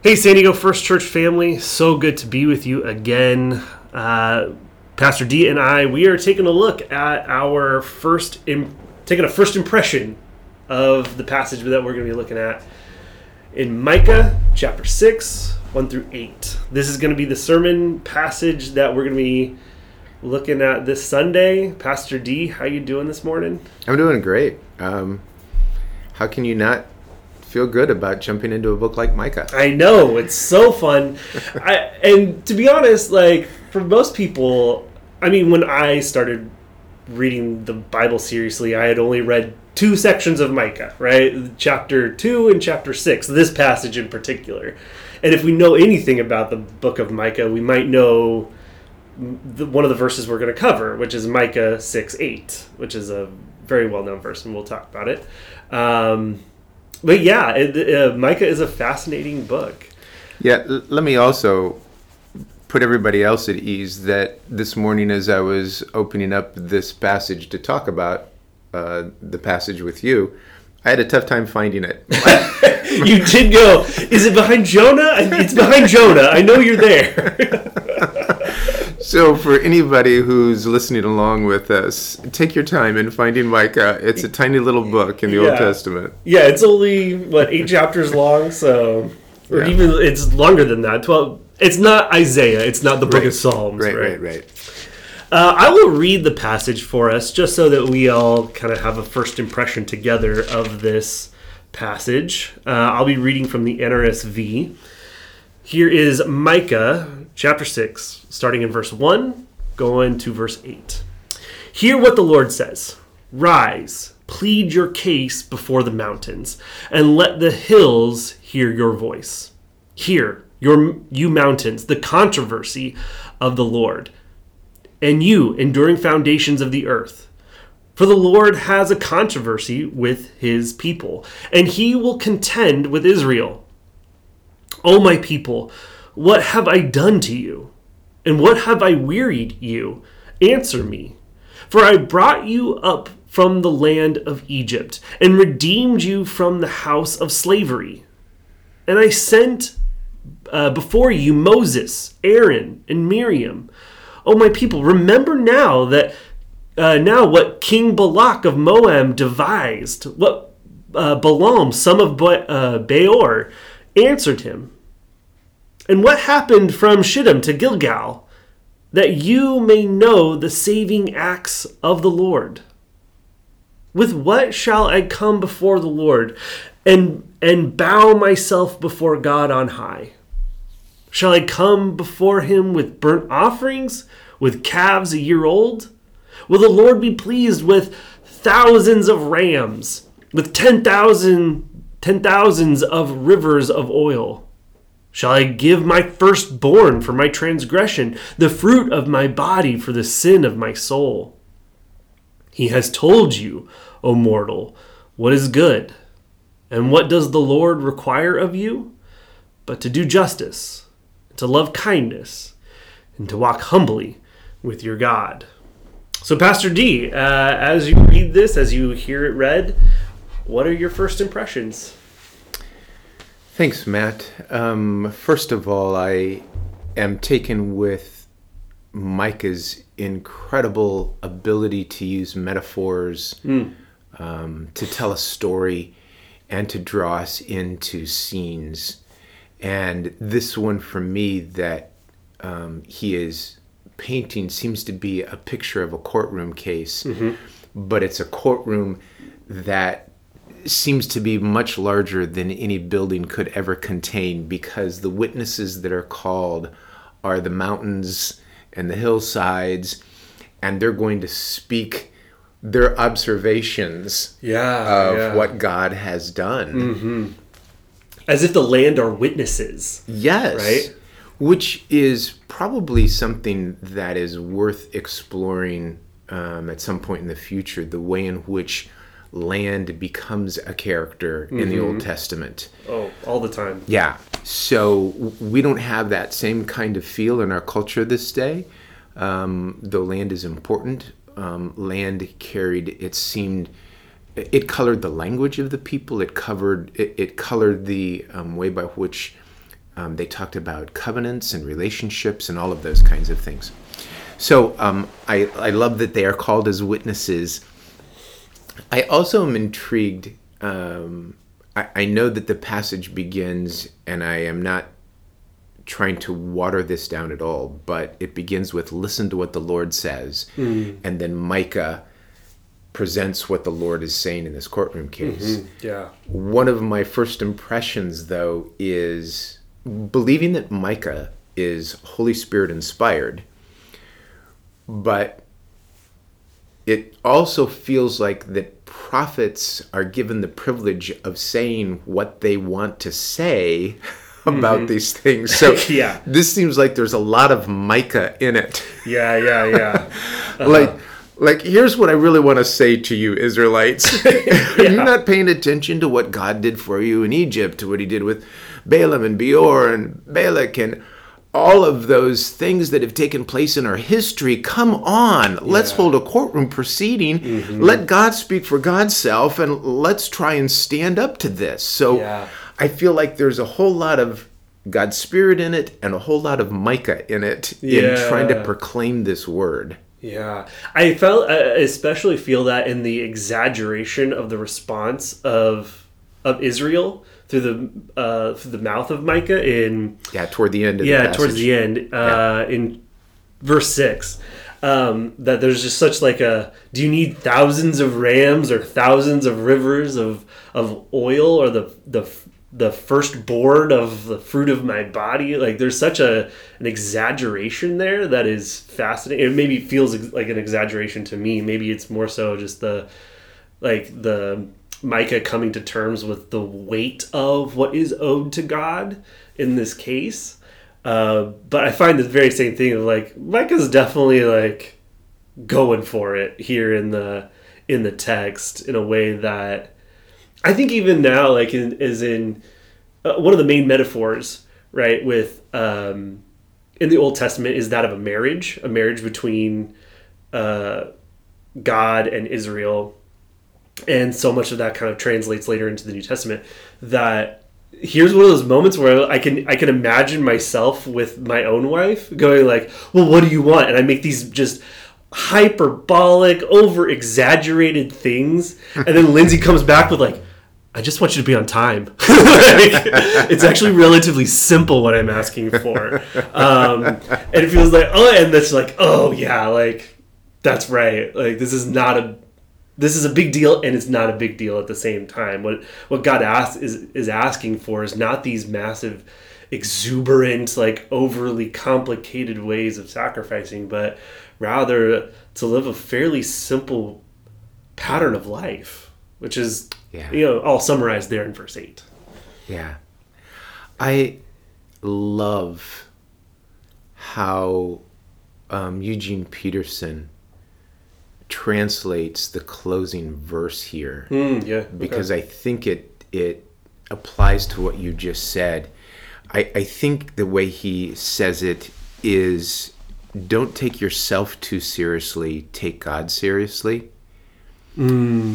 Hey, San Diego First Church family, so good to be with you again. Uh, Pastor D and I, we are taking a look at our first, Im- taking a first impression of the passage that we're going to be looking at in Micah chapter 6, 1 through 8. This is going to be the sermon passage that we're going to be looking at this Sunday. Pastor D, how you doing this morning? I'm doing great. Um, how can you not feel good about jumping into a book like Micah? I know it's so fun, I, and to be honest, like for most people, I mean, when I started reading the Bible seriously, I had only read two sections of Micah, right? Chapter two and chapter six. This passage in particular, and if we know anything about the book of Micah, we might know the, one of the verses we're going to cover, which is Micah six eight, which is a very well known verse, and we'll talk about it. Um, but yeah, it, uh, Micah is a fascinating book. Yeah, l- let me also put everybody else at ease that this morning, as I was opening up this passage to talk about uh, the passage with you, I had a tough time finding it. you did go. Is it behind Jonah? It's behind Jonah. I know you're there. so, for anybody who's listening along with us, take your time in finding Micah. It's a tiny little book in the Yeah. Old Testament. yeah, it's only what eight chapters long, so or Yeah. even it's longer than that. Twelve. It's not Isaiah. It's not the Book of Psalms. Right, right, right. Uh, I will read the passage for us just so that we all kind of have a first impression together of this passage. Uh, I'll be reading from the NRSV. Here is Micah chapter 6, starting in verse 1, going to verse 8. Hear what the Lord says Rise, plead your case before the mountains, and let the hills hear your voice. Hear, your, you mountains, the controversy of the Lord and you, enduring foundations of the earth. For the Lord has a controversy with his people, and he will contend with Israel. O my people, what have I done to you? And what have I wearied you? Answer me. For I brought you up from the land of Egypt, and redeemed you from the house of slavery. And I sent uh, before you Moses, Aaron, and Miriam. Oh, my people, remember now that uh, now what King Balak of Moab devised, what uh, Balaam, son of Be- uh, Beor, answered him, and what happened from Shittim to Gilgal, that you may know the saving acts of the Lord. With what shall I come before the Lord and and bow myself before God on high? Shall I come before him with burnt offerings, with calves a year old? Will the Lord be pleased with thousands of rams, with ten thousand ten thousands of rivers of oil? Shall I give my firstborn for my transgression, the fruit of my body for the sin of my soul? He has told you, O mortal, what is good. And what does the Lord require of you? But to do justice, to love kindness, and to walk humbly with your God. So, Pastor D, uh, as you read this, as you hear it read, what are your first impressions? Thanks, Matt. Um, first of all, I am taken with Micah's incredible ability to use metaphors um, to tell a story and to draw us into scenes. And this one for me that um, he is painting seems to be a picture of a courtroom case, but it's a courtroom that seems to be much larger than any building could ever contain because the witnesses that are called are the mountains and the hillsides, and they're going to speak their observations Yeah, of what God has done. as if the land are witnesses. Yes. Right? Which is probably something that is worth exploring um, at some point in the future the way in which land becomes a character in the Old Testament. Oh, all the time. Yeah. So we don't have that same kind of feel in our culture this day. Um, though land is important, um, land carried, it seemed, it colored the language of the people. It covered, it, it colored the um, way by which Um, they talked about covenants and relationships and all of those kinds of things. So um, I, I love that they are called as witnesses. I also am intrigued. Um, I, I know that the passage begins, and I am not trying to water this down at all, but it begins with listen to what the Lord says. And then Micah presents what the Lord is saying in this courtroom case. Yeah. One of my first impressions, though, is believing that Micah is Holy Spirit inspired, but it also feels like that prophets are given the privilege of saying what they want to say about mm-hmm. these things. So Yeah. this seems like there's a lot of Micah in it. Yeah, yeah, yeah. Like uh-huh. like here's what I really want to say to you Israelites. Are you not paying attention to what God did for you in Egypt, to what he did with Balaam and Beor and Balak and all of those things that have taken place in our history. Come on, let's hold a courtroom proceeding. Mm-hmm. Let God speak for God's self and let's try and stand up to this. So Yeah. I feel like there's a whole lot of God's spirit in it and a whole lot of Micah in it in trying to proclaim this word. Yeah, I felt I especially feel that in the exaggeration of the response of of Israel through the uh, through the mouth of Micah in Yeah, toward the end of the yeah passage. towards the end uh, in verse six. Um, that there's just such like a do you need thousands of rams or thousands of rivers of of oil or the the the firstborn of the fruit of my body like there's such a an exaggeration there that is fascinating it maybe feels like an exaggeration to me maybe it's more so just the like the Micah coming to terms with the weight of what is owed to God in this case. Uh, but I find the very same thing of like Micah's definitely like going for it here in the in the text in a way that I think even now like in, is in uh, one of the main metaphors right with um, in the Old Testament is that of a marriage, a marriage between uh, God and Israel and so much of that kind of translates later into the New Testament that here's one of those moments where I can I can imagine myself with my own wife going like, "Well, what do you want?" and I make these just hyperbolic, over exaggerated things, and then Lindsay comes back with like, "I just want you to be on time." like, it's actually relatively simple what I'm asking for, um, and it feels like oh, and that's like oh yeah, like that's right, like this is not a this is a big deal and it's not a big deal at the same time. What what God asks is is asking for is not these massive exuberant like overly complicated ways of sacrificing but rather to live a fairly simple pattern of life which is Yeah. you know all summarized there in verse 8 Yeah. I love how um, Eugene Peterson translates the closing verse here mm, yeah because I think it it applies to what you just said. I, I think the way he says it is don't take yourself too seriously, take God seriously.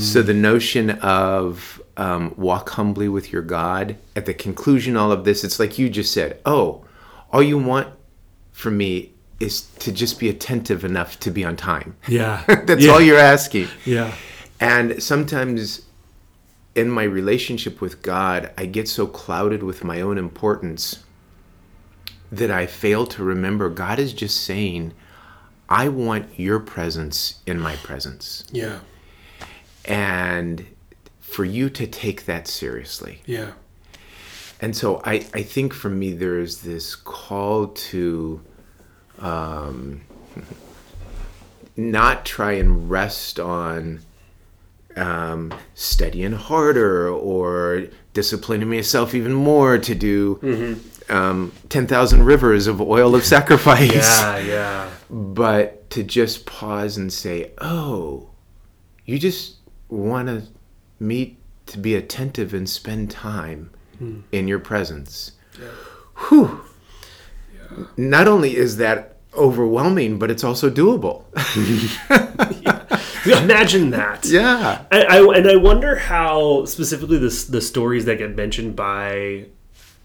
So the notion of um, walk humbly with your God at the conclusion all of this, it's like you just said, oh, all you want from me is to just be attentive enough to be on time. yeah That's yeah. all you're asking. yeah And sometimes in my relationship with God, I get so clouded with my own importance that I fail to remember God is just saying, I want your presence in my presence. yeah And for you to take that seriously. yeah And so I, I think for me, there is this call to um, not try and rest on um, studying harder or disciplining myself even more to do um, 10,000 rivers of oil of sacrifice. yeah yeah But to just pause and say, oh, you just want to meet to be attentive and spend time in your presence. Whew. Not only is that overwhelming, but it's also doable. imagine that yeah. I, I and I wonder how specifically the the stories that get mentioned by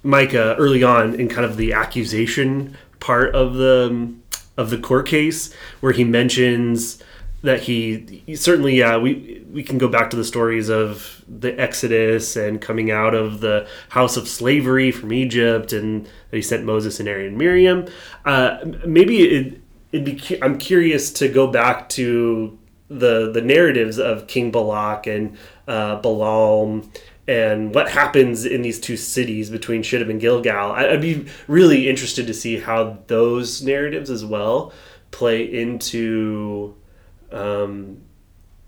Micah early on in kind of the accusation part of the of the court case, where he mentions that he, certainly yeah we we can go back to the stories of the Exodus and coming out of the house of slavery from Egypt, and that he sent Moses and Aaron and Miriam. Uh, maybe it, it'd be I'm curious to go back to the the narratives of King Balak and uh, Balaam and what happens in these two cities between Shittim and Gilgal. I- I'd be really interested to see how those narratives as well play into um,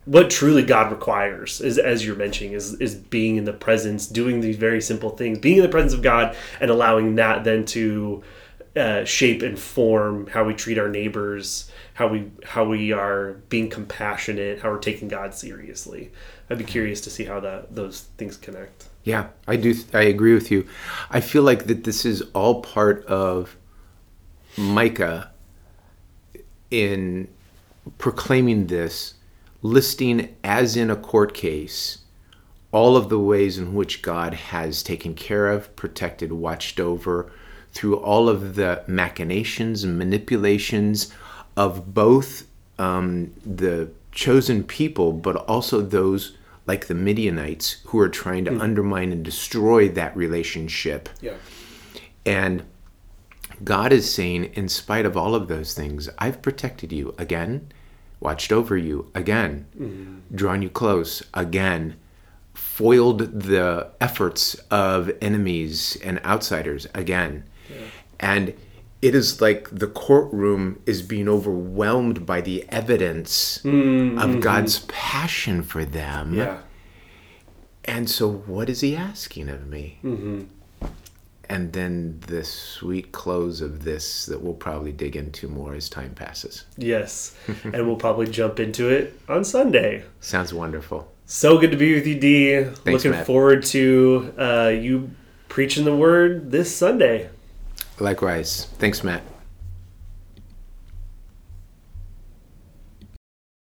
what truly God requires, is as you're mentioning, is is being in the presence, doing these very simple things, being in the presence of God, and allowing that then to uh, shape and form how we treat our neighbors, how we how we are being compassionate, how we're taking God seriously. I'd be curious to see how that those things connect. Yeah, I do. I agree with you. I feel like that this is all part of Micah in proclaiming this, listing as in a court case all of the ways in which God has taken care of, protected, watched over through all of the machinations and manipulations of both um, the chosen people, but also those like the Midianites who are trying to undermine and destroy that relationship. Yeah. And God is saying, in spite of all of those things, I've protected you again, watched over you again, mm-hmm. drawn you close again, foiled the efforts of enemies and outsiders again. And it is like the courtroom is being overwhelmed by the evidence mm-hmm. of God's passion for them. Yeah. And so, what is he asking of me? Mm-hmm. And then the sweet close of this that we'll probably dig into more as time passes. Yes. and we'll probably jump into it on Sunday. Sounds wonderful. So good to be with you, D. Looking Matt. forward to uh, you preaching the word this Sunday. Likewise. Thanks, Matt.